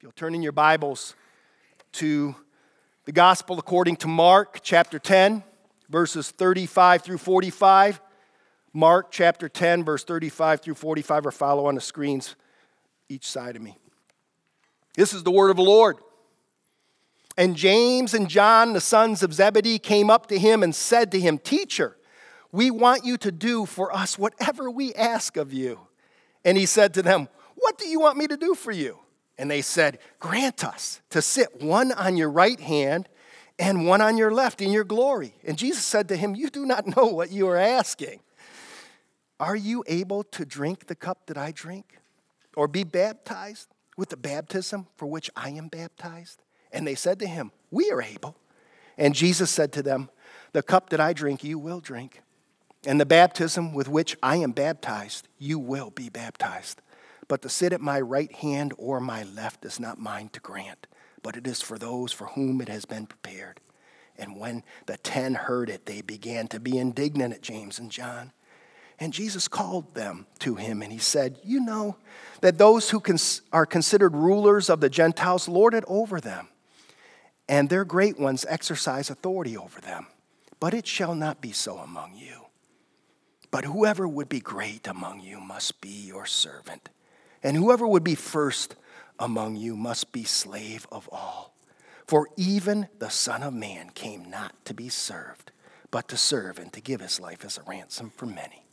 If you'll turn in your Bibles to the Gospel according to Mark chapter 10, verses 35 through 45. Mark chapter 10, verse 35 through 45, or follow on the screens each side of me. This is the word of the Lord. And James and John, the sons of Zebedee, came up to him and said to him, Teacher, we want you to do for us whatever we ask of you. And he said to them, What do you want me to do for you? And they said, Grant us to sit one on your right hand and one on your left in your glory. And Jesus said to him, You do not know what you are asking. Are you able to drink the cup that I drink? Or be baptized with the baptism for which I am baptized? And they said to him, We are able. And Jesus said to them, The cup that I drink, you will drink. And the baptism with which I am baptized, you will be baptized. But to sit at my right hand or my left is not mine to grant, but it is for those for whom it has been prepared. And when the ten heard it, they began to be indignant at James and John. And Jesus called them to him and he said, You know that those who are considered rulers of the Gentiles lord it over them, and their great ones exercise authority over them. But it shall not be so among you. But whoever would be great among you must be your servant, and whoever would be first among you must be slave of all. For even the Son of Man came not to be served, but to serve and to give his life as a ransom for many.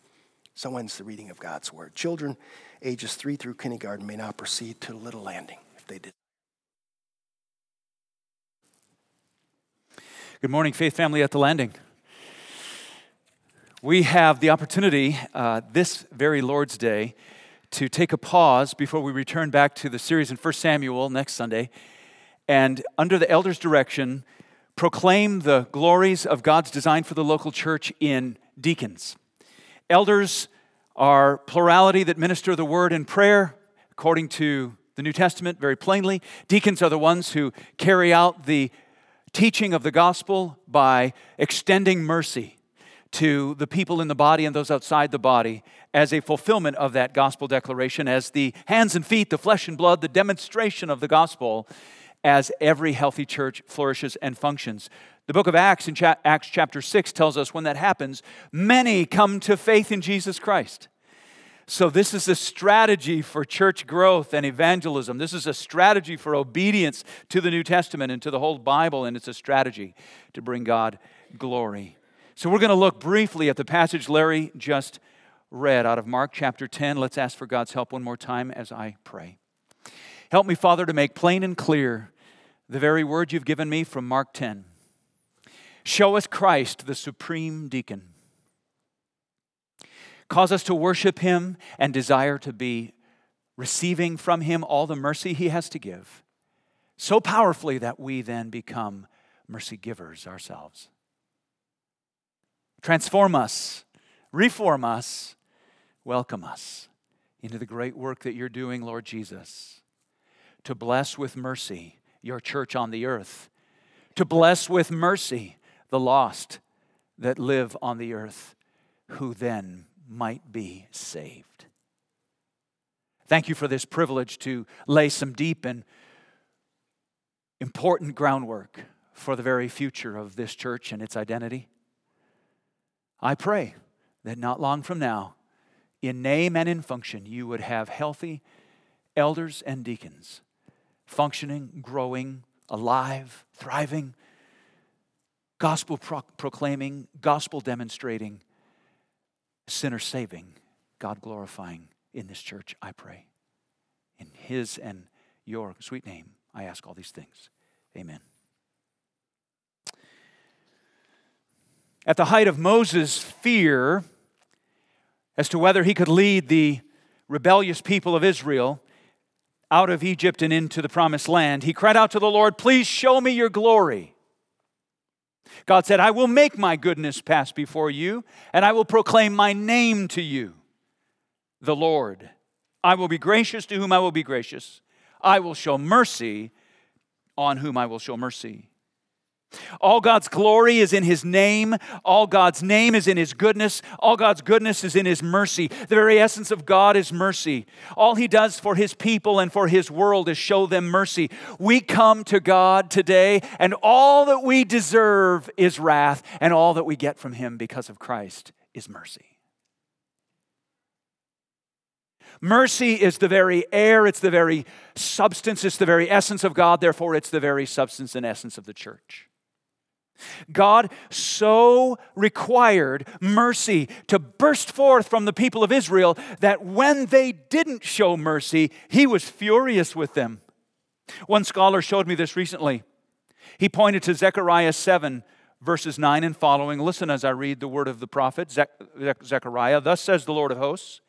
So ends the reading of God's word. Children ages three through kindergarten may now proceed to the little landing if they did. Good morning, Faith Family at the Landing we have the opportunity uh, this very Lord's Day to take a pause before we return back to the series in 1 Samuel next Sunday and, under the elders' direction, proclaim the glories of God's design for the local church in deacons. Elders are plurality that minister the word in prayer according to the New Testament very plainly. Deacons are the ones who carry out the teaching of the gospel by extending mercy to the people in the body and those outside the body as a fulfillment of that gospel declaration, as the hands and feet, the flesh and blood, the demonstration of the gospel, as every healthy church flourishes and functions. The book of Acts, in cha- Acts chapter 6, tells us when that happens, many come to faith in Jesus Christ. So, this is a strategy for church growth and evangelism. This is a strategy for obedience to the New Testament and to the whole Bible, and it's a strategy to bring God glory. So we're going to look briefly at the passage Larry just read out of Mark chapter 10. Let's ask for God's help one more time as I pray. Help me, Father, to make plain and clear the very word you've given me from Mark 10. Show us Christ, the supreme deacon. Cause us to worship him and desire to be receiving from him all the mercy he has to give, so powerfully that we then become mercy givers ourselves. Transform us, reform us, welcome us into the great work that you're doing, Lord Jesus, to bless with mercy your church on the earth, to bless with mercy the lost that live on the earth, who then might be saved. Thank you for this privilege to lay some deep and important groundwork for the very future of this church and its identity. I pray that not long from now, in name and in function, you would have healthy elders and deacons functioning, growing, alive, thriving, gospel pro- proclaiming, gospel demonstrating, sinner saving, God glorifying in this church, I pray. In His and your sweet name, I ask all these things. Amen. at the height of Moses' fear as to whether he could lead the rebellious people of Israel out of Egypt and into the promised land, he cried out to the Lord, Please show me your glory. God said, I will make my goodness pass before you, and I will proclaim my name to you, the Lord. I will be gracious to whom I will be gracious. I will show mercy on whom I will show mercy. All God's glory is in His name. All God's name is in His goodness. All God's goodness is in His mercy. The very essence of God is mercy. All He does for His people and for His world is show them mercy. We come to God today, and all that we deserve is wrath, and all that we get from Him because of Christ is mercy. Mercy is the very air, it's the very substance, it's the very essence of God, therefore, it's the very substance and essence of the church. God so required mercy to burst forth from the people of Israel that when they didn't show mercy, he was furious with them. One scholar showed me this recently. He pointed to Zechariah 7, verses 9 and following. Listen as I read the word of the prophet Zechariah. Thus says the Lord of hosts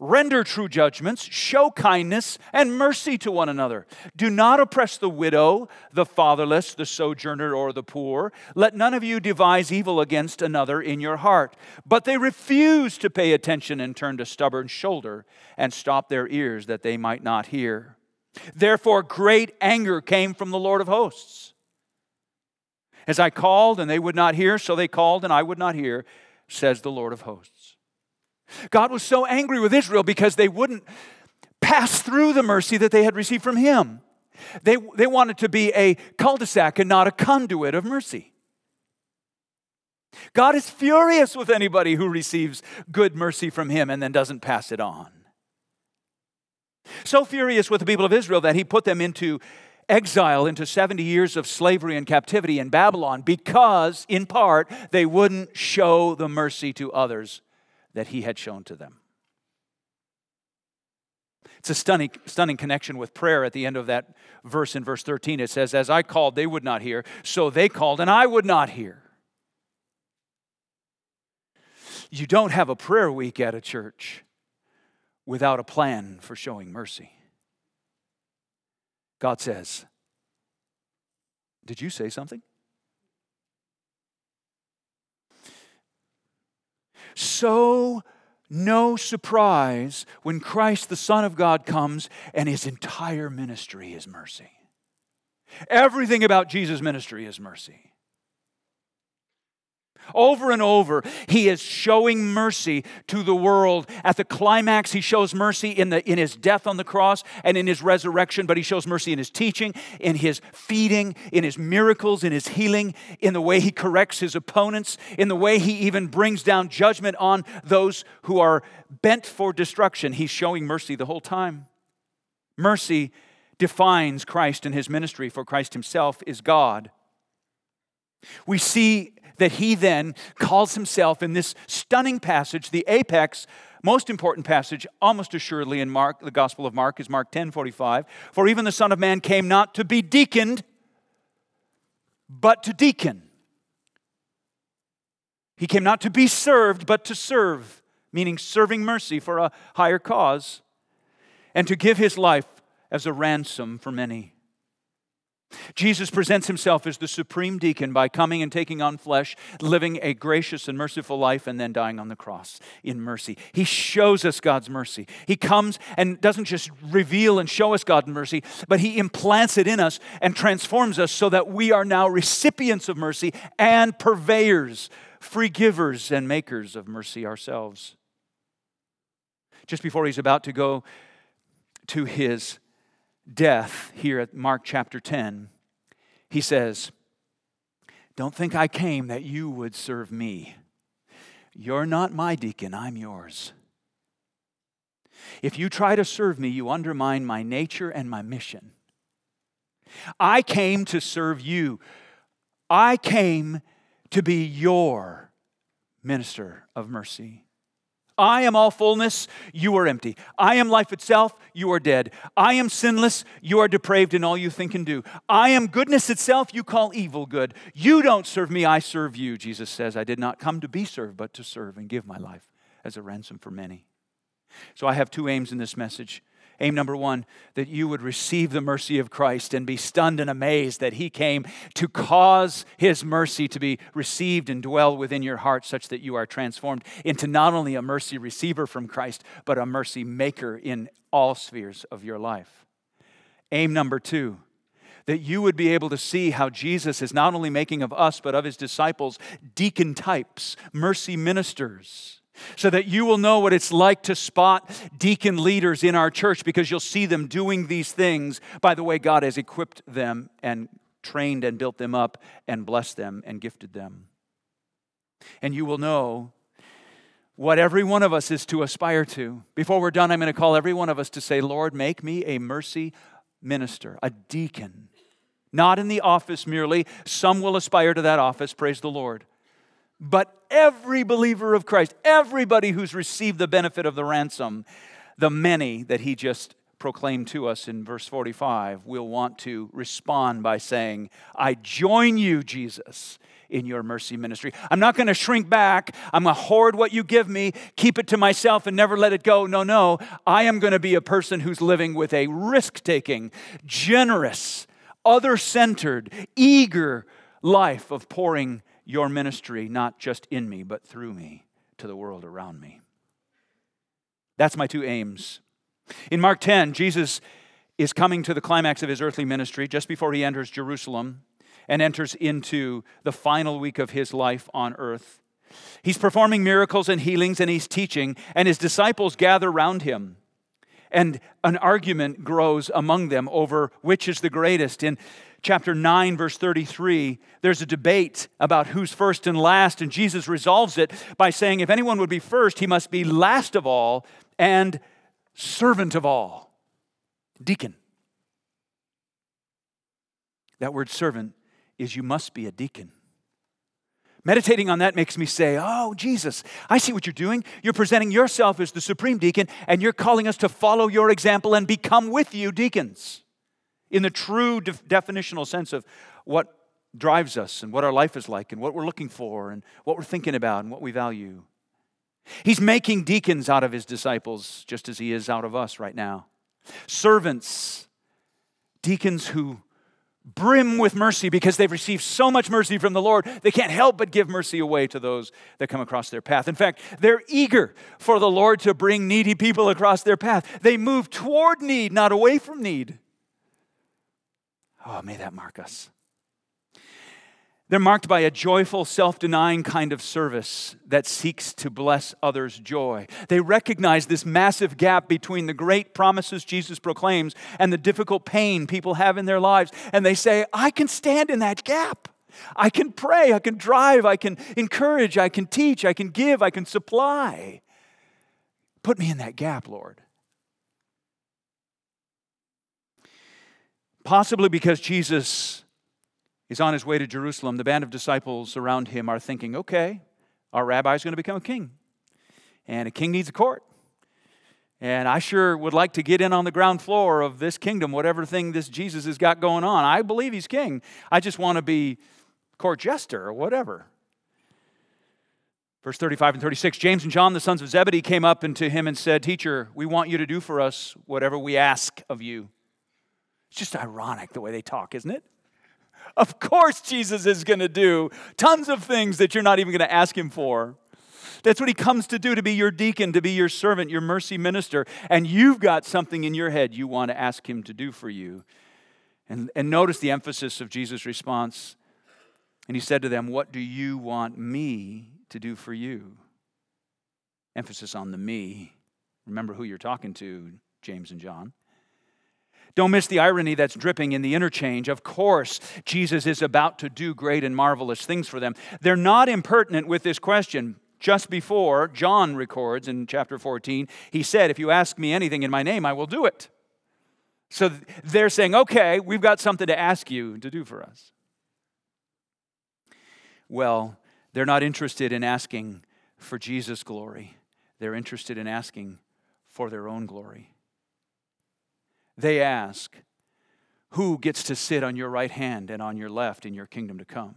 Render true judgments, show kindness and mercy to one another. Do not oppress the widow, the fatherless, the sojourner, or the poor. Let none of you devise evil against another in your heart. But they refused to pay attention and turned a stubborn shoulder and stopped their ears that they might not hear. Therefore, great anger came from the Lord of hosts. As I called and they would not hear, so they called and I would not hear, says the Lord of hosts. God was so angry with Israel because they wouldn't pass through the mercy that they had received from Him. They, they wanted to be a cul de sac and not a conduit of mercy. God is furious with anybody who receives good mercy from Him and then doesn't pass it on. So furious with the people of Israel that He put them into exile, into 70 years of slavery and captivity in Babylon because, in part, they wouldn't show the mercy to others that he had shown to them. It's a stunning, stunning connection with prayer at the end of that verse in verse 13. It says, As I called, they would not hear, so they called, and I would not hear. You don't have a prayer week at a church without a plan for showing mercy. God says, Did you say something? So, no surprise when Christ, the Son of God, comes and his entire ministry is mercy. Everything about Jesus' ministry is mercy. Over and over, he is showing mercy to the world. At the climax, he shows mercy in, the, in his death on the cross and in his resurrection, but he shows mercy in his teaching, in his feeding, in his miracles, in his healing, in the way he corrects his opponents, in the way he even brings down judgment on those who are bent for destruction. He's showing mercy the whole time. Mercy defines Christ and his ministry, for Christ himself is God. We see that he then calls himself in this stunning passage, the apex, most important passage, almost assuredly in Mark, the Gospel of Mark, is Mark 10 45. For even the Son of Man came not to be deaconed, but to deacon. He came not to be served, but to serve, meaning serving mercy for a higher cause, and to give his life as a ransom for many. Jesus presents himself as the supreme deacon by coming and taking on flesh, living a gracious and merciful life, and then dying on the cross in mercy. He shows us God's mercy. He comes and doesn't just reveal and show us God's mercy, but he implants it in us and transforms us so that we are now recipients of mercy and purveyors, free givers, and makers of mercy ourselves. Just before he's about to go to his death here at Mark chapter 10, he says, Don't think I came that you would serve me. You're not my deacon, I'm yours. If you try to serve me, you undermine my nature and my mission. I came to serve you. I came to be your minister of mercy. I am all fullness, you are empty. I am life itself, you are dead. I am sinless, you are depraved in all you think and do. I am goodness itself, you call evil good. You don't serve me, I serve you. Jesus says, I did not come to be served, but to serve and give my life as a ransom for many. So I have two aims in this message. Aim number one, that you would receive the mercy of Christ and be stunned and amazed that He came to cause His mercy to be received and dwell within your heart, such that you are transformed into not only a mercy receiver from Christ, but a mercy maker in all spheres of your life. Aim number two, that you would be able to see how Jesus is not only making of us, but of his disciples deacon types, mercy ministers, so that you will know what it's like to spot deacon leaders in our church because you'll see them doing these things by the way God has equipped them and trained and built them up and blessed them and gifted them. And you will know what every one of us is to aspire to. Before we're done, I'm going to call every one of us to say, Lord, make me a mercy minister, a deacon. Not in the office merely. Some will aspire to that office, praise the Lord. But every believer of Christ, everybody who's received the benefit of the ransom, the many that he just proclaimed to us in verse 45, will want to respond by saying, I join you, Jesus, in your mercy ministry. I'm not going to shrink back. I'm going to hoard what you give me, keep it to myself, and never let it go. No, no. I am going to be a person who's living with a risk taking, generous, other centered, eager life of pouring your ministry, not just in me, but through me to the world around me. That's my two aims. In Mark 10, Jesus is coming to the climax of his earthly ministry just before he enters Jerusalem and enters into the final week of his life on earth. He's performing miracles and healings and he's teaching, and his disciples gather around him. And an argument grows among them over which is the greatest. In chapter 9, verse 33, there's a debate about who's first and last, and Jesus resolves it by saying if anyone would be first, he must be last of all and servant of all. Deacon. That word servant is you must be a deacon. Meditating on that makes me say, Oh, Jesus, I see what you're doing. You're presenting yourself as the supreme deacon, and you're calling us to follow your example and become with you deacons in the true de- definitional sense of what drives us and what our life is like and what we're looking for and what we're thinking about and what we value. He's making deacons out of his disciples just as he is out of us right now. Servants, deacons who brim with mercy because they've received so much mercy from the Lord, they can't help but give mercy away to those that come across their path. In fact, they're eager for the Lord to bring needy people across their path. They move toward need, not away from need. Oh, may that mark us. They're marked by a joyful, self denying kind of service that seeks to bless others' joy. They recognize this massive gap between the great promises Jesus proclaims and the difficult pain people have in their lives. And they say, I can stand in that gap. I can pray, I can drive, I can encourage, I can teach, I can give, I can supply. Put me in that gap, Lord. Possibly because Jesus is on his way to Jerusalem. The band of disciples around him are thinking, okay, our rabbi is going to become a king. And a king needs a court. And I sure would like to get in on the ground floor of this kingdom, whatever thing this Jesus has got going on. I believe he's king. I just want to be court jester or whatever. Verse 35 and 36 James and John, the sons of Zebedee, came up into him and said, Teacher, we want you to do for us whatever we ask of you. It's just ironic the way they talk, isn't it? Of course, Jesus is going to do tons of things that you're not even going to ask him for. That's what he comes to do to be your deacon, to be your servant, your mercy minister. And you've got something in your head you want to ask him to do for you. And, and notice the emphasis of Jesus' response. And he said to them, What do you want me to do for you? Emphasis on the me. Remember who you're talking to, James and John. Don't miss the irony that's dripping in the interchange. Of course, Jesus is about to do great and marvelous things for them. They're not impertinent with this question. Just before, John records in chapter 14, he said, If you ask me anything in my name, I will do it. So they're saying, Okay, we've got something to ask you to do for us. Well, they're not interested in asking for Jesus' glory, they're interested in asking for their own glory they ask, Who gets to sit on your right hand and on your left in your kingdom to come?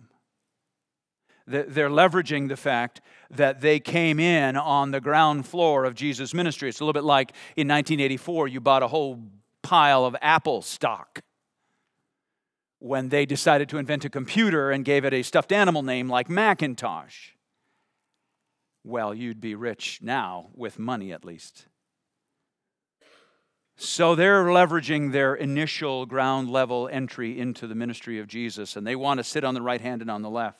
They're leveraging the fact that they came in on the ground floor of Jesus' ministry. It's a little bit like in 1984, you bought a whole pile of Apple stock when they decided to invent a computer and gave it a stuffed animal name like Macintosh. Well, you'd be rich now with money at least. So they're leveraging their initial ground level entry into the ministry of Jesus, and they want to sit on the right hand and on the left.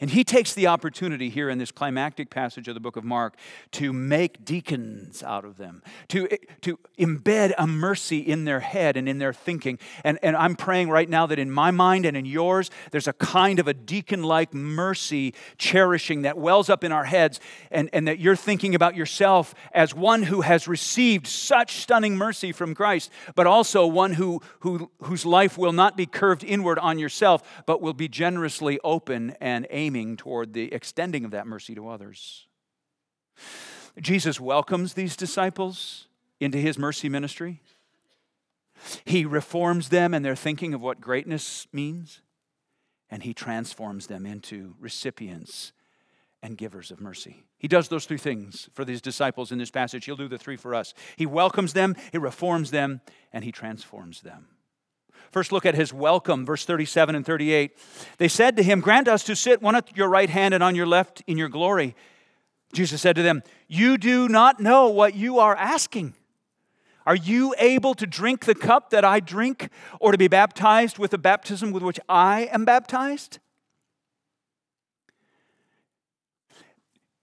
And he takes the opportunity here in this climactic passage of the book of Mark to make deacons out of them, to, to embed a mercy in their head and in their thinking. And, and I'm praying right now that in my mind and in yours, there's a kind of a deacon like mercy cherishing that wells up in our heads, and, and that you're thinking about yourself as one who has received such stunning mercy from Christ, but also one who, who, whose life will not be curved inward on yourself, but will be generously open and aiming aiming toward the extending of that mercy to others. Jesus welcomes these disciples into his mercy ministry. He reforms them and their thinking of what greatness means, and he transforms them into recipients and givers of mercy. He does those three things for these disciples in this passage. He'll do the three for us. He welcomes them, he reforms them, and he transforms them. First, look at his welcome, verse 37 and 38. They said to him, Grant us to sit one at your right hand and on your left in your glory. Jesus said to them, You do not know what you are asking. Are you able to drink the cup that I drink, or to be baptized with the baptism with which I am baptized?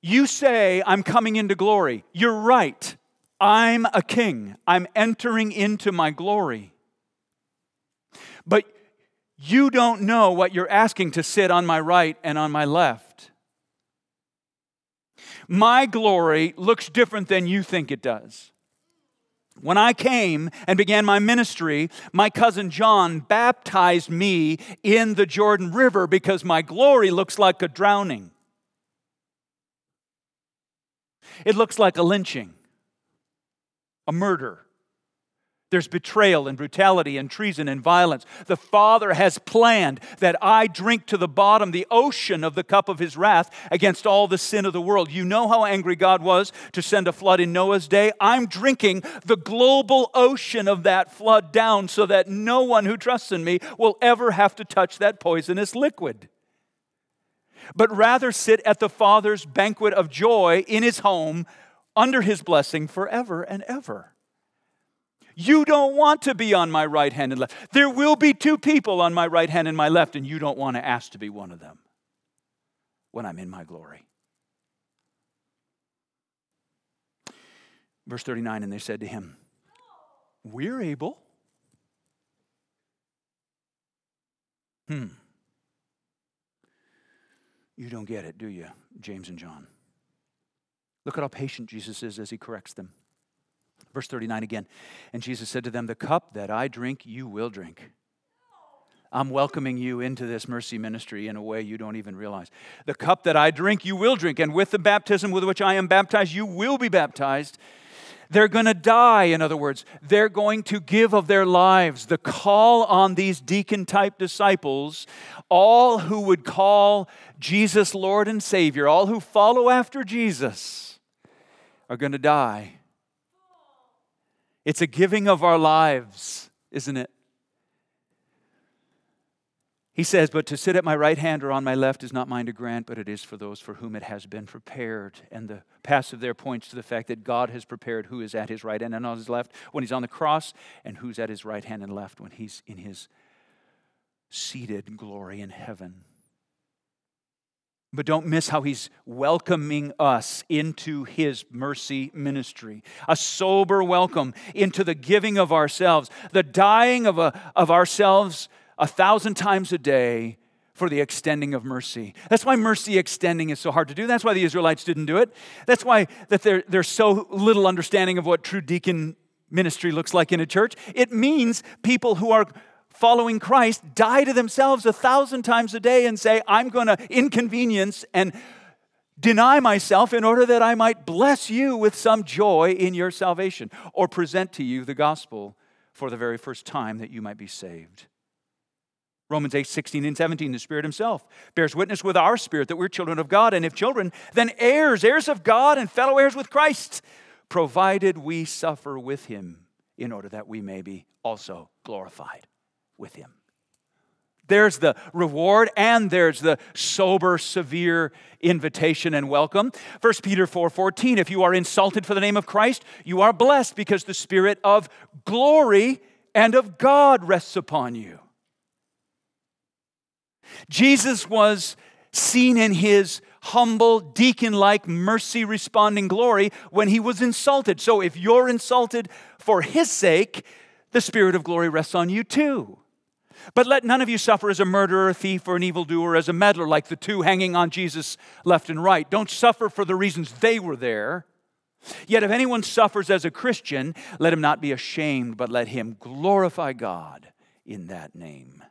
You say, I'm coming into glory. You're right. I'm a king. I'm entering into my glory. But you don't know what you're asking to sit on my right and on my left. My glory looks different than you think it does. When I came and began my ministry, my cousin John baptized me in the Jordan River because my glory looks like a drowning. It looks like a lynching, a murder. There's betrayal and brutality and treason and violence. The Father has planned that I drink to the bottom the ocean of the cup of his wrath against all the sin of the world. You know how angry God was to send a flood in Noah's day? I'm drinking the global ocean of that flood down so that no one who trusts in me will ever have to touch that poisonous liquid. But rather sit at the Father's banquet of joy in his home under his blessing forever and ever. You don't want to be on my right hand and left. There will be two people on my right hand and my left, and you don't want to ask to be one of them when I'm in my glory. Verse 39 And they said to him, We're able. Hmm. You don't get it, do you, James and John? Look at how patient Jesus is as he corrects them. Verse 39 again. And Jesus said to them, The cup that I drink, you will drink. I'm welcoming you into this mercy ministry in a way you don't even realize. The cup that I drink, you will drink, and with the baptism with which I am baptized, you will be baptized. They're going to die, in other words. They're going to give of their lives. The call on these deacon type disciples, all who would call Jesus Lord and Savior, all who follow after Jesus, are going to die it's a giving of our lives, isn't it? He says, But to sit at my right hand or on my left is not mine to grant, but it is for those for whom it has been prepared. And the passive there points to the fact that God has prepared who is at his right hand and on his left when he's on the cross, and who's at his right hand and left when he's in his seated glory in heaven. But don't miss how he's welcoming us into his mercy ministry. A sober welcome into the giving of ourselves, the dying of, a, of ourselves a thousand times a day for the extending of mercy. That's why mercy extending is so hard to do. That's why the Israelites didn't do it. That's why that there, there's so little understanding of what true deacon ministry looks like in a church. It means people who are following Christ die to themselves a thousand times a day and say, I'm going to inconvenience and deny myself in order that I might bless you with some joy in your salvation or present to you the gospel for the very first time that you might be saved. Romans 8, 16 and 17, the Spirit Himself bears witness with our spirit that we're children of God, and if children, then heirs, heirs of God, and fellow heirs with Christ, provided we suffer with Him in order that we may be also glorified with him. There's the reward and there's the sober, severe invitation and welcome. 1 Peter 4 14, if you are insulted for the name of Christ, you are blessed because the Spirit of glory and of God rests upon you. Jesus was seen in his humble, deacon like, mercy responding glory when he was insulted. So if you're insulted for his sake, the Spirit of glory rests on you too. But let none of you suffer as a murderer, a thief, or an evildoer, as a meddler, like the two hanging on Jesus left and right. Don't suffer for the reasons they were there. Yet if anyone suffers as a Christian, let him not be ashamed, but let him glorify God in that name.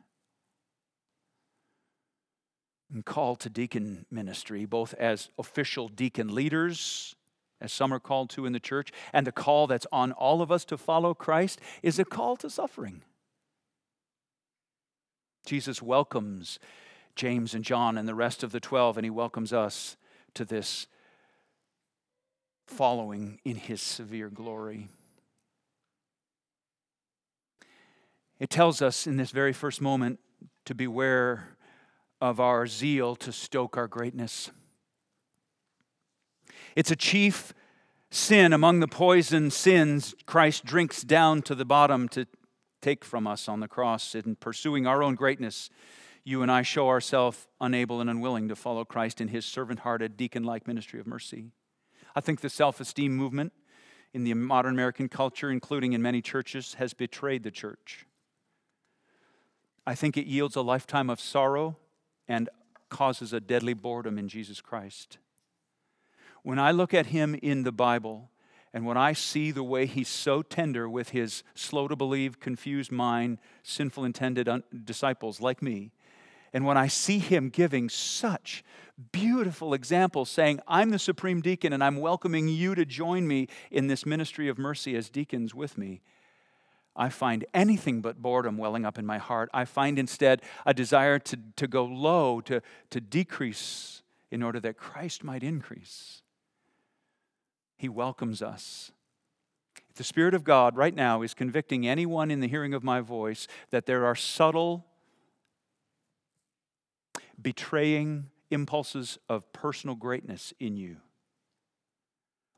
And called to deacon ministry, both as official deacon leaders, as some are called to in the church, and the call that's on all of us to follow Christ is a call to suffering. Jesus welcomes James and John and the rest of the 12, and he welcomes us to this following in his severe glory. It tells us in this very first moment to beware of our zeal to stoke our greatness. It's a chief sin among the poison sins Christ drinks down to the bottom to take from us on the cross. In pursuing our own greatness, you and I show ourselves unable and unwilling to follow Christ in his servant hearted, deacon like ministry of mercy. I think the self esteem movement in the modern American culture, including in many churches, has betrayed the church. I think it yields a lifetime of sorrow and causes a deadly boredom in Jesus Christ. When I look at him in the Bible, and when I see the way he's so tender with his slow to believe, confused mind, sinful intended un- disciples like me, and when I see him giving such beautiful examples, saying, I'm the supreme deacon and I'm welcoming you to join me in this ministry of mercy as deacons with me, I find anything but boredom welling up in my heart. I find instead a desire to, to go low, to, to decrease in order that Christ might increase. He welcomes us. If the Spirit of God right now is convicting anyone in the hearing of my voice that there are subtle, betraying impulses of personal greatness in you,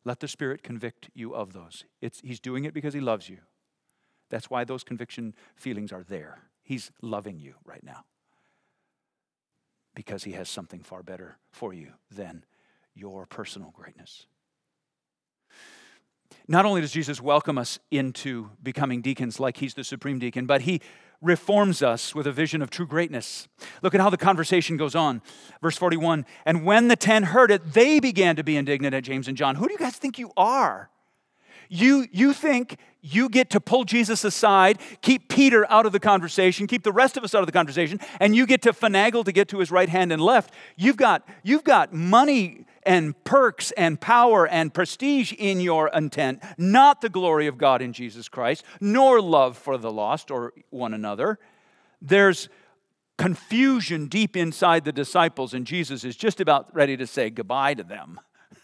let the Spirit convict you of those. It's, he's doing it because He loves you. That's why those conviction feelings are there. He's loving you right now because He has something far better for you than your personal greatness. Not only does Jesus welcome us into becoming deacons like he's the supreme deacon, but he reforms us with a vision of true greatness. Look at how the conversation goes on. Verse 41 And when the ten heard it, they began to be indignant at James and John. Who do you guys think you are? You, you think you get to pull Jesus aside, keep Peter out of the conversation, keep the rest of us out of the conversation, and you get to finagle to get to his right hand and left. You've got, you've got money and perks and power and prestige in your intent, not the glory of God in Jesus Christ, nor love for the lost or one another. There's confusion deep inside the disciples, and Jesus is just about ready to say goodbye to them.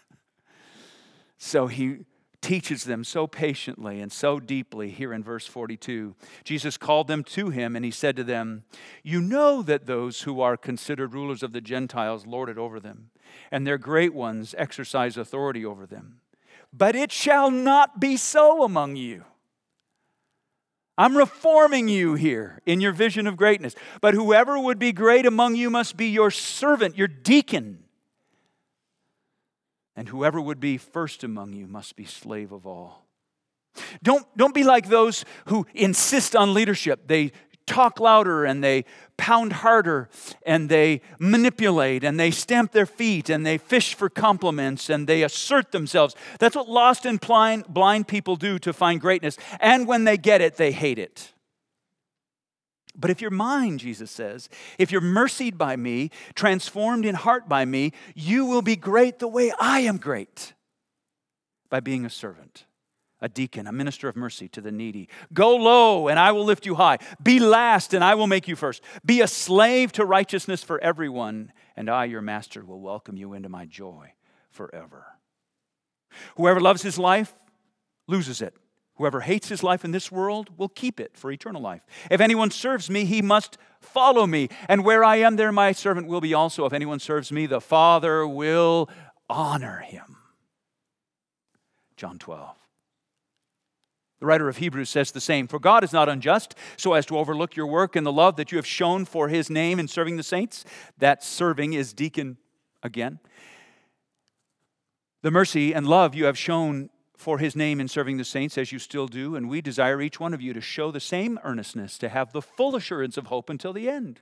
So he teaches them so patiently and so deeply here in verse 42. Jesus called them to him and he said to them, You know that those who are considered rulers of the Gentiles lord it over them, and their great ones exercise authority over them. But it shall not be so among you. I'm reforming you here in your vision of greatness. But whoever would be great among you must be your servant, your deacon and whoever would be first among you must be slave of all. Don't, don't be like those who insist on leadership. They talk louder and they pound harder and they manipulate and they stamp their feet and they fish for compliments and they assert themselves. That's what lost and blind, blind people do to find greatness. And when they get it, they hate it. But if you're mine, Jesus says, if you're mercied by me, transformed in heart by me, you will be great the way I am great by being a servant, a deacon, a minister of mercy to the needy. Go low, and I will lift you high. Be last, and I will make you first. Be a slave to righteousness for everyone, and I, your master, will welcome you into my joy forever. Whoever loves his life loses it Whoever hates his life in this world will keep it for eternal life. If anyone serves me, he must follow me. And where I am, there my servant will be also. If anyone serves me, the Father will honor him. John 12. The writer of Hebrews says the same For God is not unjust so as to overlook your work and the love that you have shown for his name in serving the saints. That serving is deacon again. The mercy and love you have shown for his name in serving the saints as you still do, and we desire each one of you to show the same earnestness, to have the full assurance of hope until the end.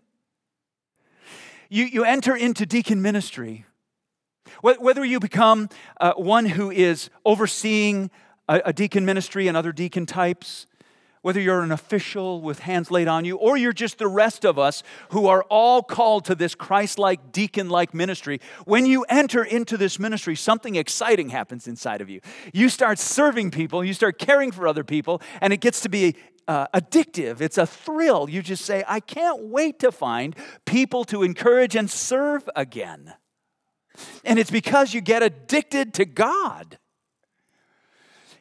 You, you enter into deacon ministry. Whether you become uh, one who is overseeing a, a deacon ministry and other deacon types, whether you're an official with hands laid on you, or you're just the rest of us who are all called to this Christ like, deacon like ministry, when you enter into this ministry, something exciting happens inside of you. You start serving people, you start caring for other people, and it gets to be uh, addictive. It's a thrill. You just say, I can't wait to find people to encourage and serve again. And it's because you get addicted to God.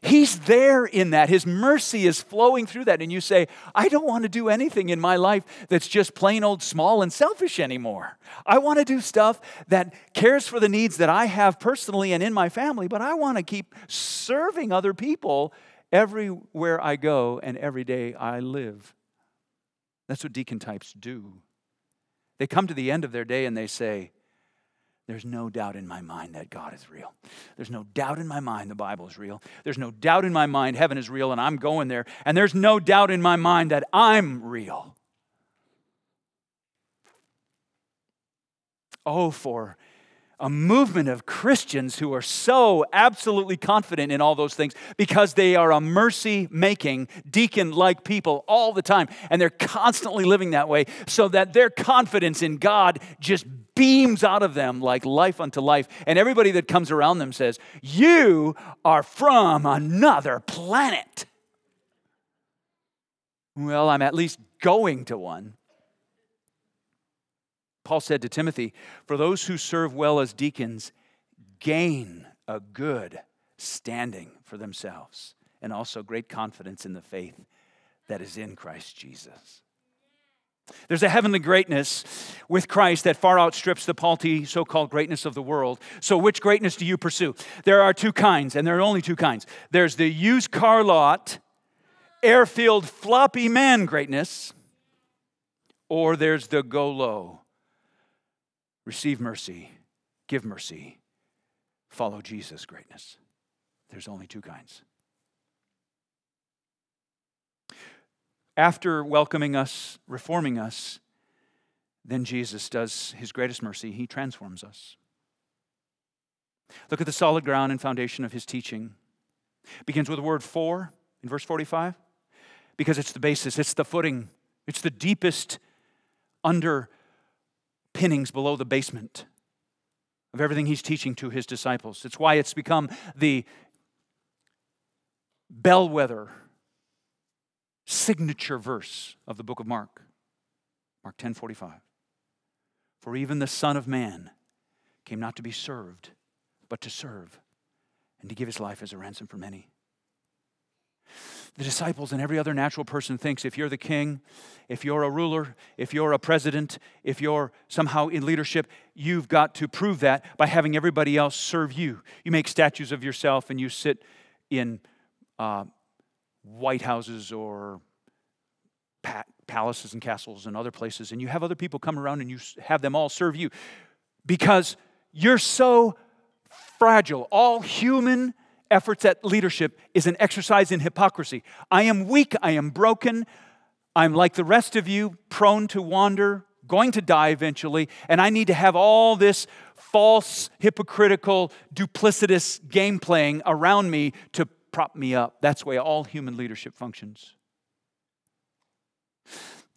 He's there in that. His mercy is flowing through that. And you say, I don't want to do anything in my life that's just plain old small and selfish anymore. I want to do stuff that cares for the needs that I have personally and in my family, but I want to keep serving other people everywhere I go and every day I live. That's what deacon types do. They come to the end of their day and they say, there's no doubt in my mind that God is real. There's no doubt in my mind the Bible is real. There's no doubt in my mind heaven is real and I'm going there. And there's no doubt in my mind that I'm real. Oh, for a movement of Christians who are so absolutely confident in all those things because they are a mercy making, deacon like people all the time. And they're constantly living that way so that their confidence in God just beams out of them like life unto life. And everybody that comes around them says, You are from another planet. Well, I'm at least going to one. Paul said to Timothy, For those who serve well as deacons gain a good standing for themselves and also great confidence in the faith that is in Christ Jesus. There's a heavenly greatness with Christ that far outstrips the paltry so called greatness of the world. So, which greatness do you pursue? There are two kinds, and there are only two kinds. There's the used car lot, airfield floppy man greatness, or there's the go low, receive mercy, give mercy, follow Jesus greatness. There's only two kinds. After welcoming us, reforming us, then Jesus does his greatest mercy. He transforms us. Look at the solid ground and foundation of his teaching. It begins with the word for in verse 45 because it's the basis, it's the footing, it's the deepest underpinnings below the basement of everything he's teaching to his disciples. It's why it's become the bellwether signature verse of the book of Mark. Mark 10:45. For even the son of man came not to be served, but to serve and to give his life as a ransom for many. The disciples and every other natural person thinks if you're the king, if you're a ruler, if you're a president, if you're somehow in leadership, you've got to prove that by having everybody else serve you. You make statues of yourself and you sit in uh, White Houses or palaces and castles and other places, and you have other people come around and you have them all serve you because you're so fragile. All human efforts at leadership is an exercise in hypocrisy. I am weak, I am broken, I'm like the rest of you, prone to wander, going to die eventually, and I need to have all this false, hypocritical, duplicitous game playing around me to prop me up. That's the way all human leadership functions.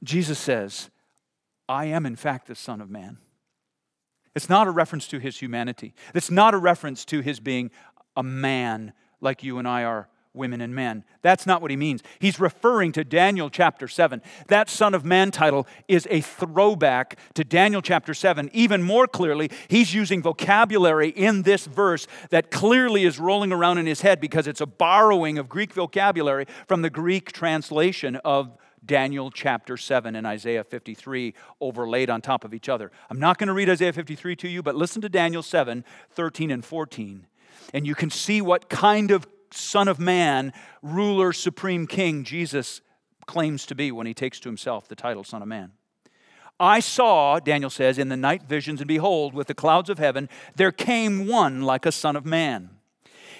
Jesus says, I am in fact the Son of Man. It's not a reference to his humanity. It's not a reference to his being a man like you and I are women and men. That's not what he means. He's referring to Daniel chapter 7. That Son of Man title is a throwback to Daniel chapter 7. Even more clearly, he's using vocabulary in this verse that clearly is rolling around in his head because it's a borrowing of Greek vocabulary from the Greek translation of Daniel chapter 7 and Isaiah 53 overlaid on top of each other. I'm not going to read Isaiah 53 to you, but listen to Daniel 7 13 and 14. And you can see what kind of Son of Man, ruler, supreme king Jesus claims to be when he takes to himself the title Son of Man. I saw, Daniel says, in the night visions, and behold, with the clouds of heaven, there came one like a Son of Man.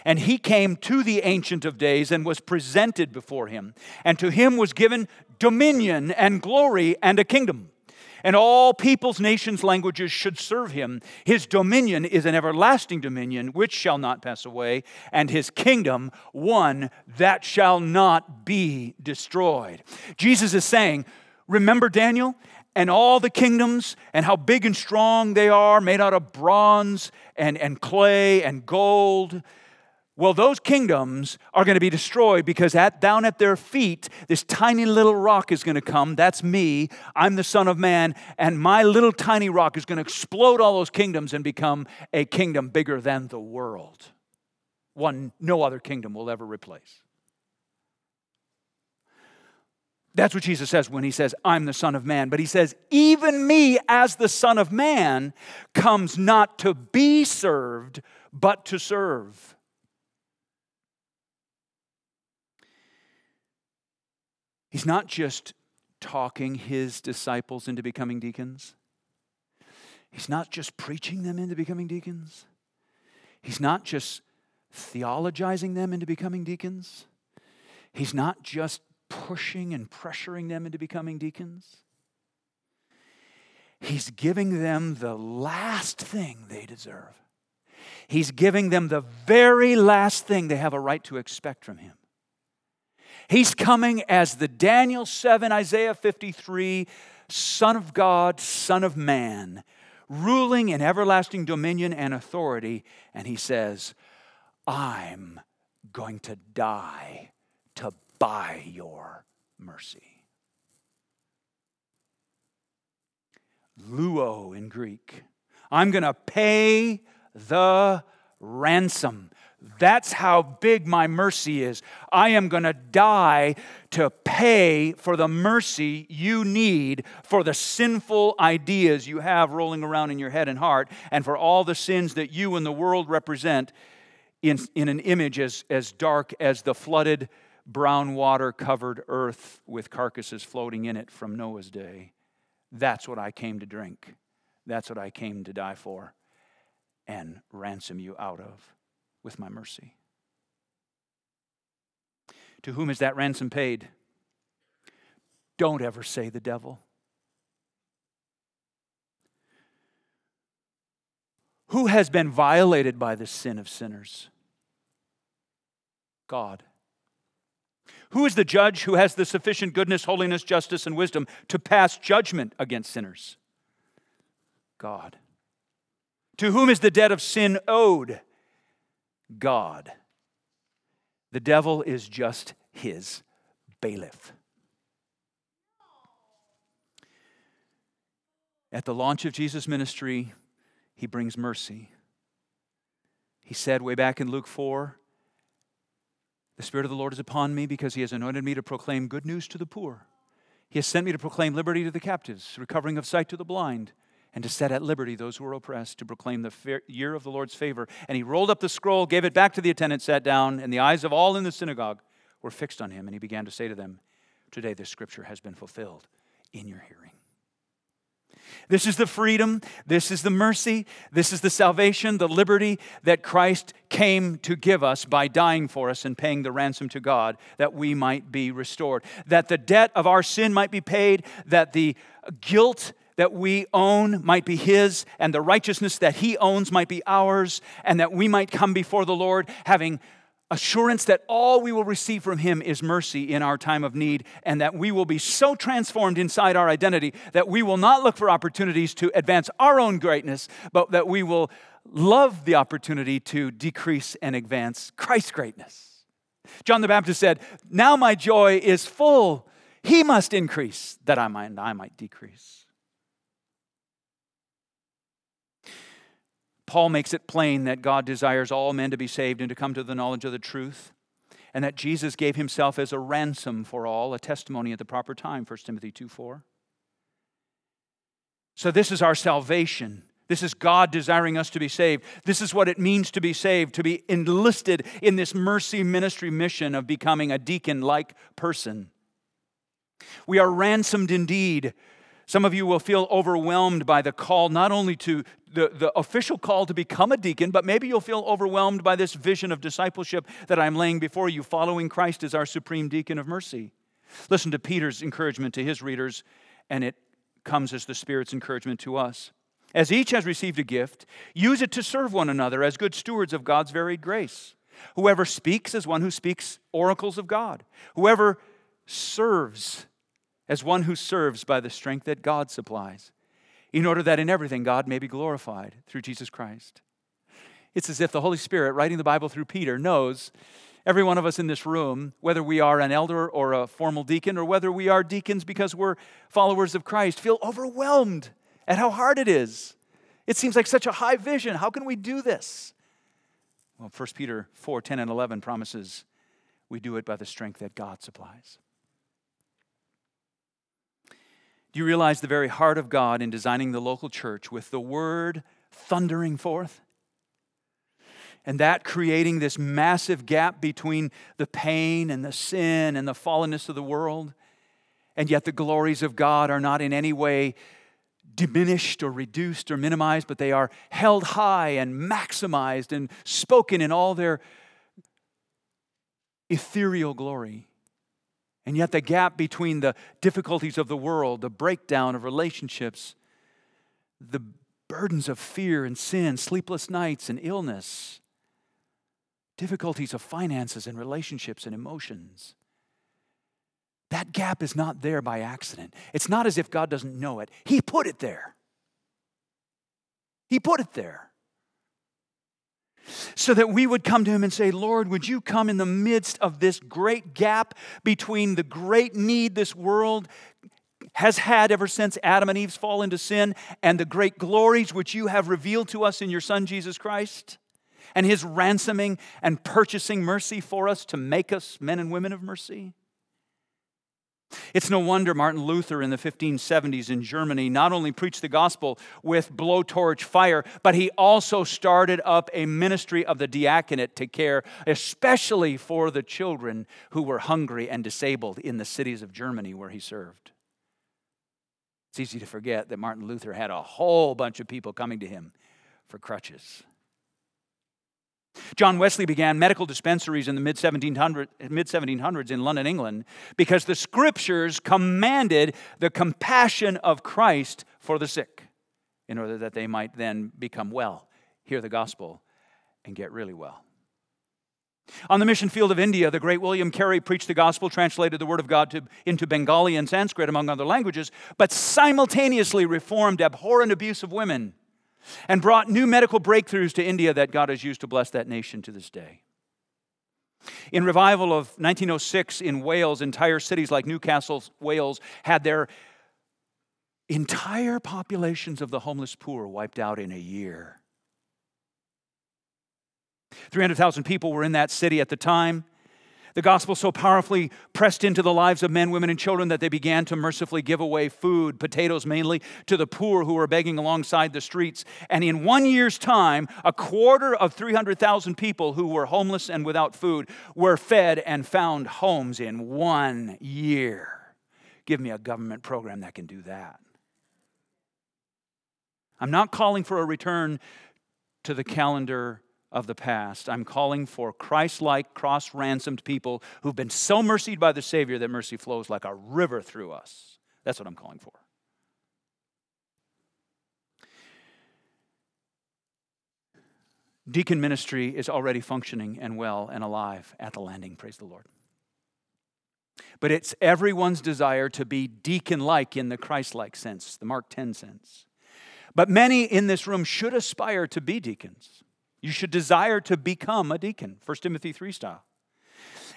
And he came to the Ancient of Days and was presented before him. And to him was given dominion and glory and a kingdom and all peoples, nations, languages should serve him. His dominion is an everlasting dominion which shall not pass away, and his kingdom one that shall not be destroyed. Jesus is saying, Remember Daniel? and all the kingdoms and how big and strong they are, made out of bronze and, and clay and gold. Well, those kingdoms are going to be destroyed because at, down at their feet, this tiny little rock is going to come. That's me. I'm the Son of Man. And my little tiny rock is going to explode all those kingdoms and become a kingdom bigger than the world. One no other kingdom will ever replace. That's what Jesus says when he says, I'm the Son of Man. But he says, even me as the Son of Man comes not to be served, but to serve He's not just talking his disciples into becoming deacons. He's not just preaching them into becoming deacons. He's not just theologizing them into becoming deacons. He's not just pushing and pressuring them into becoming deacons. He's giving them the last thing they deserve. He's giving them the very last thing they have a right to expect from him. He's coming as the Daniel 7, Isaiah 53, Son of God, Son of Man, ruling in everlasting dominion and authority. And he says, I'm going to die to buy your mercy. Luo in Greek. I'm going to pay the ransom. That's how big my mercy is. I am going to die to pay for the mercy you need for the sinful ideas you have rolling around in your head and heart, and for all the sins that you and the world represent in, in an image as, as dark as the flooded, brown water covered earth with carcasses floating in it from Noah's day. That's what I came to drink. That's what I came to die for and ransom you out of with my mercy. To whom is that ransom paid? Don't ever say the devil. Who has been violated by the sin of sinners? God. Who is the judge who has the sufficient goodness, holiness, justice, and wisdom to pass judgment against sinners? God. To whom is the debt of sin owed? God. The devil is just his bailiff. At the launch of Jesus' ministry, he brings mercy. He said way back in Luke 4 The Spirit of the Lord is upon me because he has anointed me to proclaim good news to the poor. He has sent me to proclaim liberty to the captives, recovering of sight to the blind and to set at liberty those who were oppressed, to proclaim the year of the Lord's favor. And he rolled up the scroll, gave it back to the attendant, sat down, and the eyes of all in the synagogue were fixed on him. And he began to say to them, Today this scripture has been fulfilled in your hearing. This is the freedom, this is the mercy, this is the salvation, the liberty that Christ came to give us by dying for us and paying the ransom to God that we might be restored. That the debt of our sin might be paid, that the guilt that we own might be His, and the righteousness that He owns might be ours, and that we might come before the Lord having assurance that all we will receive from Him is mercy in our time of need, and that we will be so transformed inside our identity that we will not look for opportunities to advance our own greatness, but that we will love the opportunity to decrease and advance Christ's greatness. John the Baptist said, Now my joy is full. He must increase, that I might, I might decrease. Paul makes it plain that God desires all men to be saved and to come to the knowledge of the truth, and that Jesus gave himself as a ransom for all, a testimony at the proper time, 1 Timothy 2 4. So, this is our salvation. This is God desiring us to be saved. This is what it means to be saved, to be enlisted in this mercy ministry mission of becoming a deacon like person. We are ransomed indeed. Some of you will feel overwhelmed by the call, not only to the, the official call to become a deacon, but maybe you'll feel overwhelmed by this vision of discipleship that I'm laying before you, following Christ as our supreme deacon of mercy. Listen to Peter's encouragement to his readers, and it comes as the Spirit's encouragement to us. As each has received a gift, use it to serve one another as good stewards of God's varied grace. Whoever speaks is one who speaks oracles of God. Whoever serves as one who serves by the strength that God supplies, in order that in everything God may be glorified through Jesus Christ. It's as if the Holy Spirit, writing the Bible through Peter, knows every one of us in this room, whether we are an elder or a formal deacon, or whether we are deacons because we're followers of Christ, feel overwhelmed at how hard it is. It seems like such a high vision. How can we do this? Well, 1 Peter 4 10 and 11 promises we do it by the strength that God supplies. Do you realize the very heart of God in designing the local church with the word thundering forth? And that creating this massive gap between the pain and the sin and the fallenness of the world. And yet the glories of God are not in any way diminished or reduced or minimized, but they are held high and maximized and spoken in all their ethereal glory. And yet, the gap between the difficulties of the world, the breakdown of relationships, the burdens of fear and sin, sleepless nights and illness, difficulties of finances and relationships and emotions. That gap is not there by accident. It's not as if God doesn't know it, He put it there. He put it there. So that we would come to Him and say, Lord, would you come in the midst of this great gap between the great need this world has had ever since Adam and Eve's fall into sin and the great glories which you have revealed to us in your Son, Jesus Christ? and his ransoming and purchasing mercy for us to make us men and women of mercy? It's no wonder Martin Luther in the 1570s in Germany not only preached the gospel with blowtorch fire, but he also started up a ministry of the diaconate to care, especially for the children who were hungry and disabled in the cities of Germany where he served. It's easy to forget that Martin Luther had a whole bunch of people coming to him for crutches. John Wesley began medical dispensaries in the mid 1700s in London, England, because the scriptures commanded the compassion of Christ for the sick in order that they might then become well, hear the gospel, and get really well. On the mission field of India, the great William Carey preached the gospel, translated the word of God to, into Bengali and Sanskrit, among other languages, but simultaneously reformed abhorrent abuse of women and brought new medical breakthroughs to India that God has used to bless that nation to this day. In revival of 1906 in Wales, entire cities like Newcastle, Wales, had their entire populations of the homeless poor wiped out in a year. 300,000 people were in that city at the time. The gospel so powerfully pressed into the lives of men, women, and children that they began to mercifully give away food, potatoes mainly, to the poor who were begging alongside the streets. And in one year's time, a quarter of 300,000 people who were homeless and without food were fed and found homes in one year. Give me a government program that can do that. I'm not calling for a return to the calendar of the past. I'm calling for Christ like, cross ransomed people who've been so mercied by the Savior that mercy flows like a river through us. That's what I'm calling for. Deacon ministry is already functioning and well and alive at the landing, praise the Lord. But it's everyone's desire to be deacon like in the Christ like sense, the Mark 10 sense. But many in this room should aspire to be deacons. You should desire to become a deacon, 1 Timothy 3 style.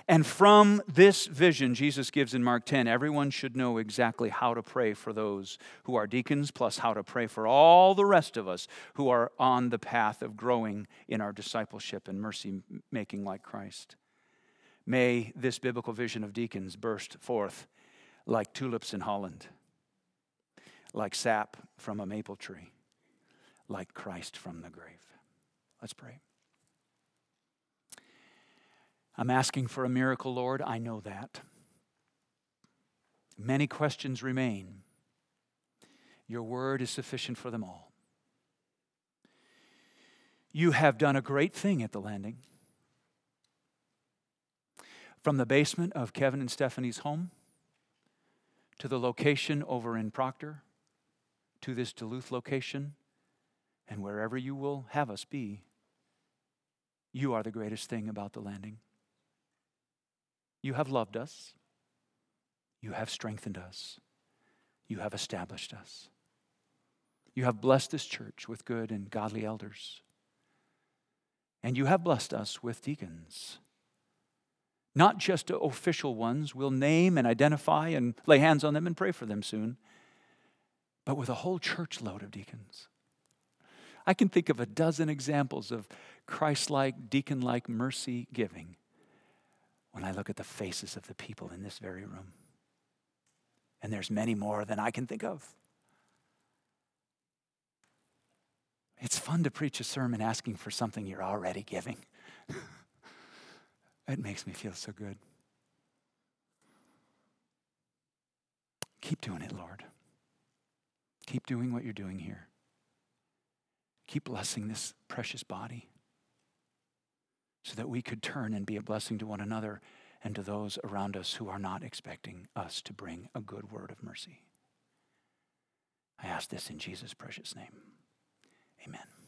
And from this vision Jesus gives in Mark 10, everyone should know exactly how to pray for those who are deacons, plus how to pray for all the rest of us who are on the path of growing in our discipleship and mercy making like Christ. May this biblical vision of deacons burst forth like tulips in Holland, like sap from a maple tree, like Christ from the grave. Let's pray. I'm asking for a miracle, Lord. I know that. Many questions remain. Your word is sufficient for them all. You have done a great thing at the landing. From the basement of Kevin and Stephanie's home to the location over in Proctor to this Duluth location and wherever you will have us be, you are the greatest thing about the landing. You have loved us. You have strengthened us. You have established us. You have blessed this church with good and godly elders. And you have blessed us with deacons. Not just official ones, we'll name and identify and lay hands on them and pray for them soon, but with a whole church load of deacons. I can think of a dozen examples of Christ like, deacon like mercy giving when I look at the faces of the people in this very room. And there's many more than I can think of. It's fun to preach a sermon asking for something you're already giving. it makes me feel so good. Keep doing it, Lord. Keep doing what you're doing here. Keep blessing this precious body so that we could turn and be a blessing to one another and to those around us who are not expecting us to bring a good word of mercy. I ask this in Jesus' precious name. Amen.